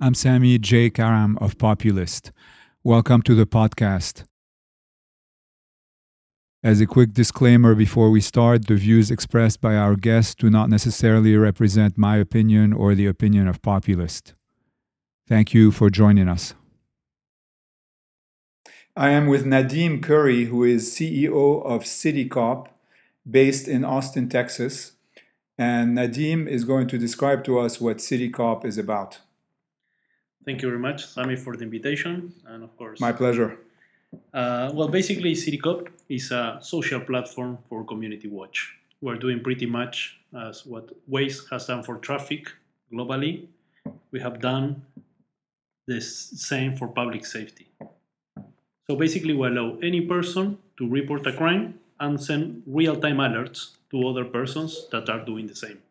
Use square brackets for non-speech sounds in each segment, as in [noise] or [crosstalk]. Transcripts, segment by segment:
I'm Sami J. Karam of Populist. Welcome to the podcast. As a quick disclaimer before we start, the views expressed by our guests do not necessarily represent my opinion or the opinion of Populist. Thank you for joining us. I am with Nadim Curi, who is CEO of CityCop, based in Austin, Texas. And Nadim is going to describe to us what CityCop is about. Thank you very much, Sami, for the invitation. And of course, my pleasure. Uh, well, basically, CityCop is a social platform for community watch. We're doing pretty much as what Waze has done for traffic globally. We have done the same for public safety. So basically, we allow any person to report a crime and send real-time alerts to other persons that are doing the same.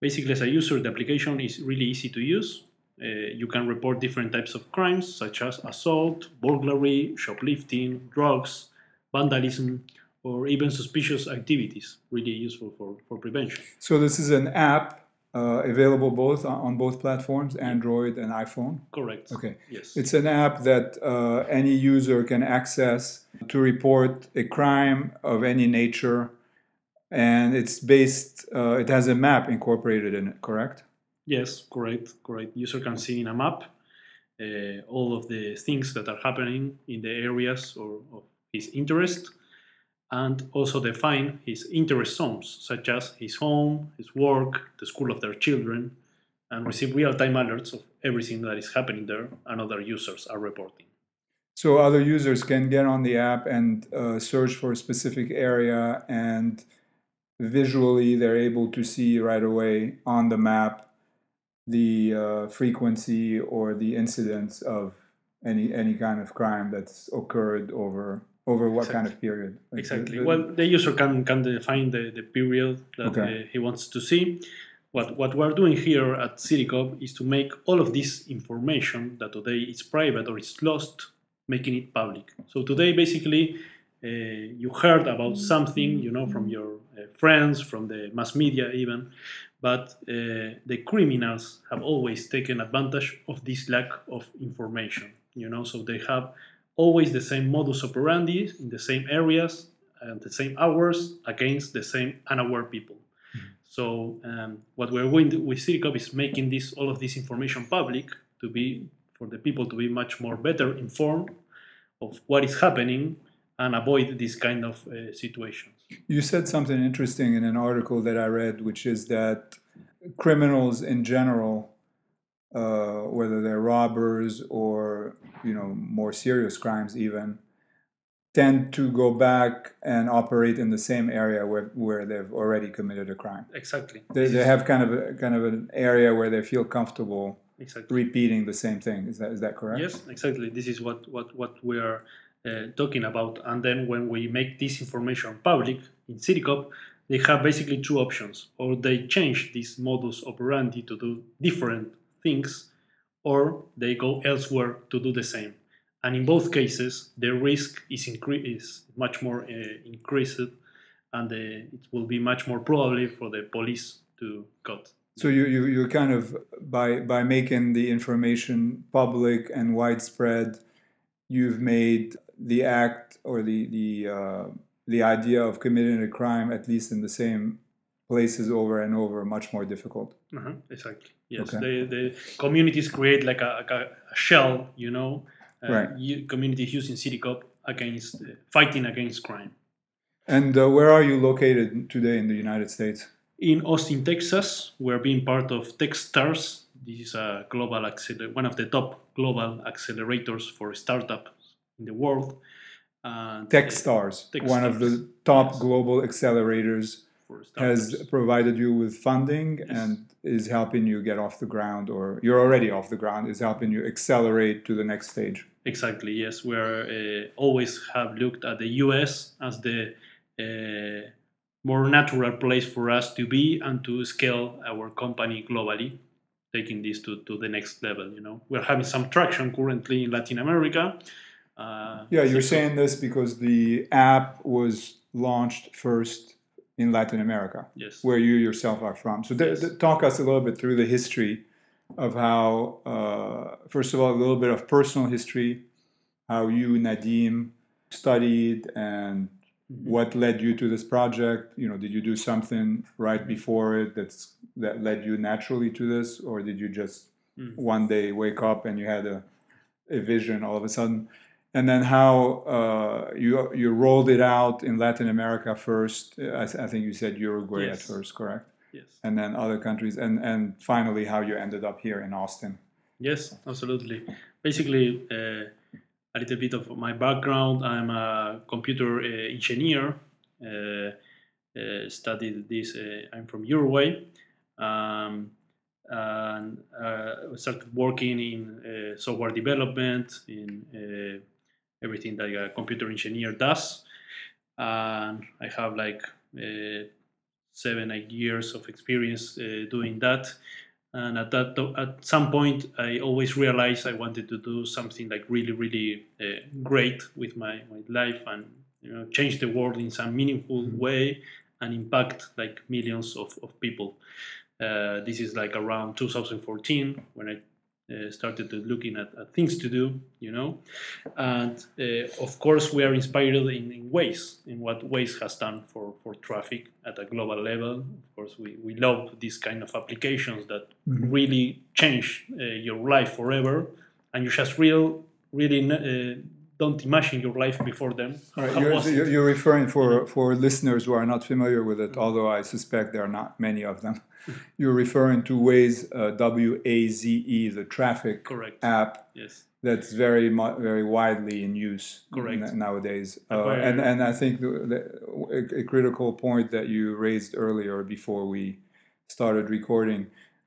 Basically, as a user, the application is really easy to use. Uh, you can report different types of crimes such as assault, burglary, shoplifting, drugs, vandalism, or even suspicious activities. Really useful for, for prevention. So this is an app uh, available both on both platforms, Android and iPhone. Correct. Okay. Yes. It's an app that uh, any user can access to report a crime of any nature, and it's based. Uh, it has a map incorporated in it. Correct. Yes, correct, correct. User can see in a map uh, all of the things that are happening in the areas or of his interest, and also define his interest zones, such as his home, his work, the school of their children, and receive real-time alerts of everything that is happening there and other users are reporting. So other users can get on the app and uh, search for a specific area, and visually they're able to see right away on the map the uh, frequency or the incidence of any any kind of crime that's occurred over over what exactly. kind of period like exactly the, the, well the user can can define the, the period that okay. uh, he wants to see what what we're doing here at CityCop is to make all of this information that today is private or is lost making it public so today basically you heard about something you know from your uh, friends from the mass media even but uh, the criminals have always taken advantage of this lack of information you know so they have always the same modus operandi in the same areas and the same hours against the same unaware people mm-hmm. so um, what we're going to, with CityCop is making this all of this information public to be for the people to be much more better informed of what is happening and avoid this kind of uh, situations. You said something interesting in an article that I read, which is that criminals in general, uh, whether they're robbers or you know more serious crimes, even tend to go back and operate in the same area where, where they've already committed a crime. Exactly. They, they have kind of a, kind of an area where they feel comfortable exactly. repeating the same thing. Is that is that correct? Yes, exactly. This is what what what we are talking about. And then when we make this information public in CityCop, they have basically two options. Or they change this modus operandi to do different things, or they go elsewhere to do the same. And in both cases, the risk is, incre- is much more uh, increased, and uh, it will be much more probably for the police to cut. So you, you you kind of by by making the information public and widespread, you've made the act or the the uh, the idea of committing a crime at least in the same places over and over much more difficult. Uh-huh, exactly. Yes, okay. the the communities create like a, a, a shell, you know, uh, right. You, communities using CityCop against uh, fighting against crime. And uh, where are you located today in the United States? In Austin, Texas. We're being part of Techstars. This is a global acceler- one of the top global accelerators for startup in the world. Uh, Techstars, Tech one Stars. of the top yes. global accelerators, has provided you with funding yes. and is helping you get off the ground, or you're already off the ground, is helping you accelerate to the next stage. Exactly. Yes, we uh, always have looked at the U.S. as the uh, more natural place for us to be and to scale our company globally taking this to, to the next level you know we're having some traction currently in latin america uh, yeah, you're saying this because the app was launched first in Latin America, yes, where you yourself are from. So, th- yes. th- talk us a little bit through the history of how, uh, first of all, a little bit of personal history, how you, Nadim, studied and Mm-hmm. what led you to this project. You know, did you do something right before it that's that led you naturally to this, or did you just Mm. one day wake up and you had a, a vision all of a sudden? And then how uh, you you rolled it out in Latin America first. I, I think you said Uruguay at first, correct? Yes. and then other countries, and and finally how you ended up here in Austin. Yes, absolutely. Basically, uh, a little bit of my background. I'm a computer uh, engineer. Uh, uh, studied this. Uh, I'm from Uruguay, um, and uh, started working in uh, software development in uh, everything that a computer engineer does. And I have like uh, seven, eight years of experience uh, doing that and at that at some point i always realized i wanted to do something like really really uh, great with my, my life and you know change the world in some meaningful Mhm. way and impact like millions of, of people uh, this is like around 2014 when i uh, started looking at, at things to do you know? And uh, of course we are inspired in, in Waze in what Waze has done for, for traffic at a global level. Of course we, we love these kind of applications that really change uh, your life forever. And you just real really uh, don't imagine your life before them right, you're, you're referring for for listeners who are not familiar with it, although I suspect there are not many of them. You're referring to Waze, uh, W A Z E, the traffic correct app yes that's very very widely in use Correct. nowadays. And Uh, and and I think the, the, a, a critical point that you raised earlier before we started recording,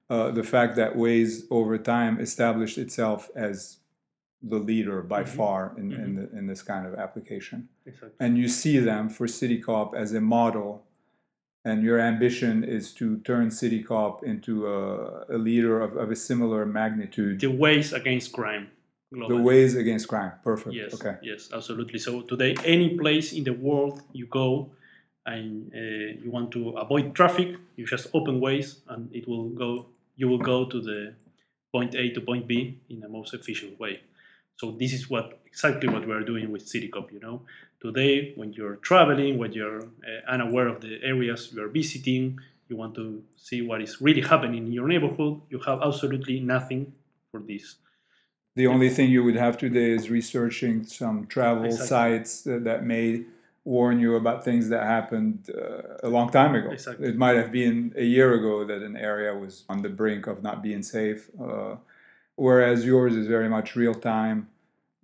uh, the fact that Waze over time established itself as the leader by Mhm. far in, in, Mhm. the, in this kind of application. exactly And you see them for CityCop as a model, and your ambition is to turn CityCop into a, a leader of, of a similar magnitude. the Waze against crime The Waze against crime. Perfect. Yes, Okay. yes, absolutely. So today, any place in the world you go and uh, you want to avoid traffic, you just open Waze, and it will go. You will go to the point A to point B in the most efficient way. So this is what exactly what we are doing with CityCop. You know, today when you're traveling, when you're uh, unaware of the areas you are visiting, you want to see what is really happening in your neighborhood. You have absolutely nothing for this. The only thing you would have today is researching some travel Exactly. sites that, that may warn you about things that happened uh, a long time ago. Exactly. It might have been a year ago that an area was on the brink of not being safe, uh, whereas yours is very much real time,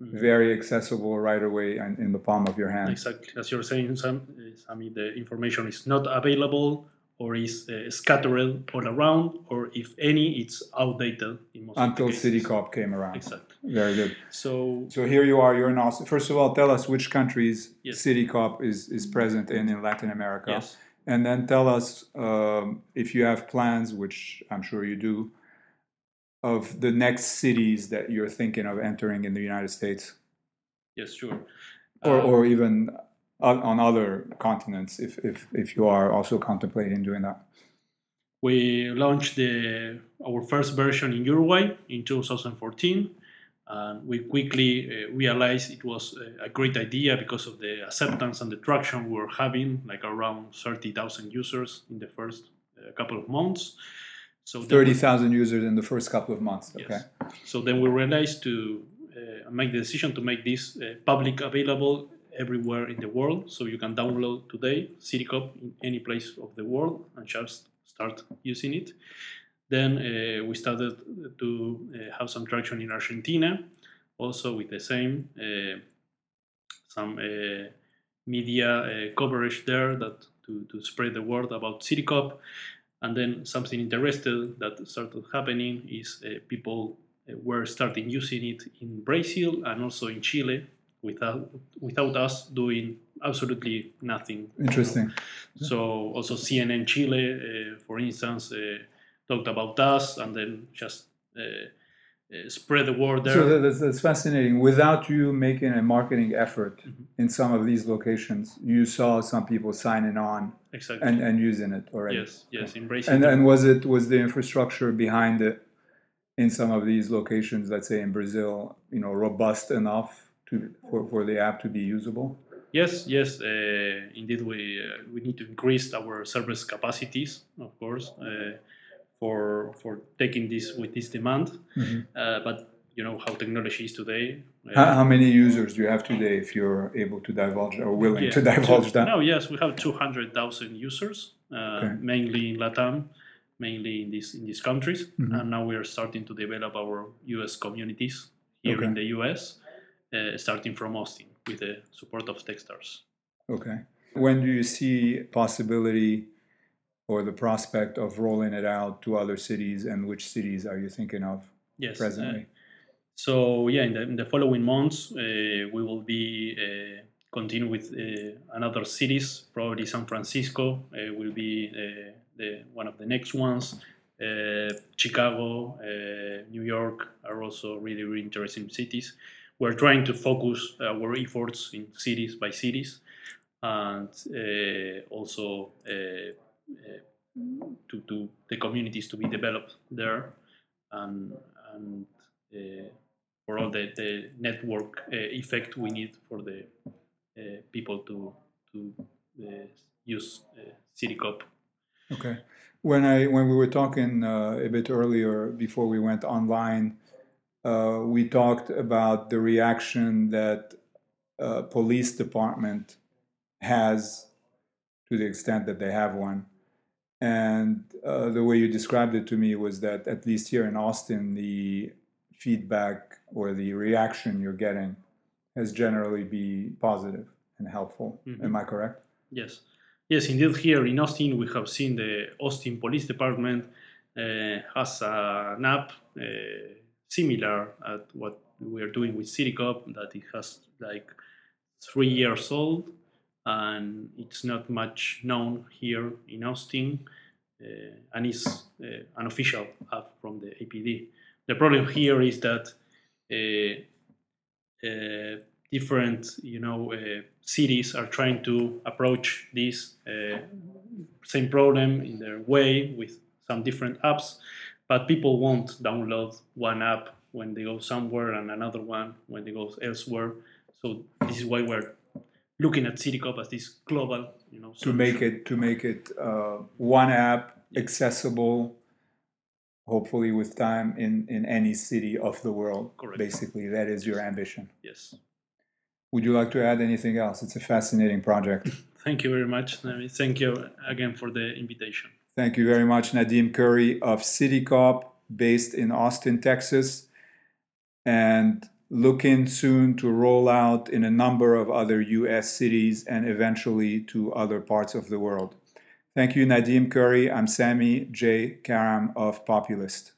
Mhm. very accessible right away and in the palm of your hand. Exactly, as you're saying, Sam, uh, Sami, the information is not available or is uh, scattered all around, or if any, it's outdated in most of Until cases. CityCop came around. Exactly. Very good. So So here you are, you're in Austin. First of all, tell us which countries Yes. CityCop is, is present in in Latin America. yes, And then tell us um, if you have plans, which I'm sure you do, of the next cities that you're thinking of entering in the United States yes, sure. or, Uh, or even on, other continents if, if, if you are also contemplating doing that. we launched the our first version in Uruguay in 2014. And we quickly uh, realized it was a, a great idea because of the acceptance and the traction we were having, like around 30,000 users in the first uh, couple of months. So then we- 30,000 users in the first couple of months. Yes. Okay. So then we realized to uh, make the decision to make this uh, public available everywhere in the world. So you can download today CityCop in any place of the world and just start using it. Then uh, we started to uh, have some traction in Argentina, also with the same uh, some uh, media uh, coverage there that to, to spread the word about CityCop. And then something interesting that started happening is uh, people uh, were starting using it in Brazil and also in Chile without without us doing absolutely nothing. you know. Interesting. So also CNN Chile, uh, for instance, uh, talked about us and then just uh, spread the word there. So that's, that's fascinating. Without you making a marketing effort Mhm. in some of these locations, you saw some people signing on exactly. and, and using it already. yes, yes, in Brazil. And and was it was the infrastructure behind it in some of these locations, let's say in Brazil, you know, robust enough to for, for the app to be usable? Yes, yes, uh, indeed, we uh, we need to increase our service capacities, of course, uh, for for taking this with this demand. Mm-hmm. Uh, but you know how technology is today. How, how, many users do you have today, if you're able to divulge or willing yeah, to divulge that? No, yes, we have two hundred thousand users, uh, okay. mainly in Latam, mainly in these in these countries, mm-hmm. and now we are starting to develop our U.S. communities here okay. in the U.S., uh, starting from Austin with the support of Techstars. Okay. When do you see possibility or the prospect of rolling it out to other cities, and which cities are you thinking of yes, presently? Uh, so yeah, in the, in the following months, uh, we will be uh, continue with uh, another cities. Probably San Francisco uh, will be uh, the one of the next ones. Chicago, New York are also really really interesting cities we're trying to focus our efforts in cities by cities and uh, also uh, uh, to, to the communities to be developed there and, and uh, for all the, the network uh, effect we need for the uh, people to, to use CityCop. Okay. When I when we were talking a bit earlier before we went online, uh, we talked about the reaction that uh, police department has to the extent that they have one. And uh, the way you described it to me was that at least here in Austin, the feedback or the reaction you're getting has generally be positive and helpful. Mm-hmm. Am I correct? Yes. Yes, indeed. Here in Austin, we have seen the Austin Police Department uh, has an app uh, similar at what we are doing with CityCop, that it has like three years old and it's not much known here in Austin uh, and it's uh, an official app from the APD. The problem here is that uh, uh different, you know, cities are trying to approach this same problem in their way with some different apps but people won't download one app when they go somewhere and another one when they go elsewhere. So this is why we're looking at CityCop as this global, you know, to make it to make it uh, one app accessible, hopefully with time in in any city of the world. Correct. Basically, that is your ambition. Yes. Would you like to add anything else? It's a fascinating project. [laughs] Thank you very much. Thank you again for the invitation. Thank you very much, Nadim Curi of CityCop, based in Austin, Texas, and looking soon to roll out in a number of other US cities and eventually to other parts of the world. Thank you, Nadim Curi. I'm Sami J. Karam of Populist.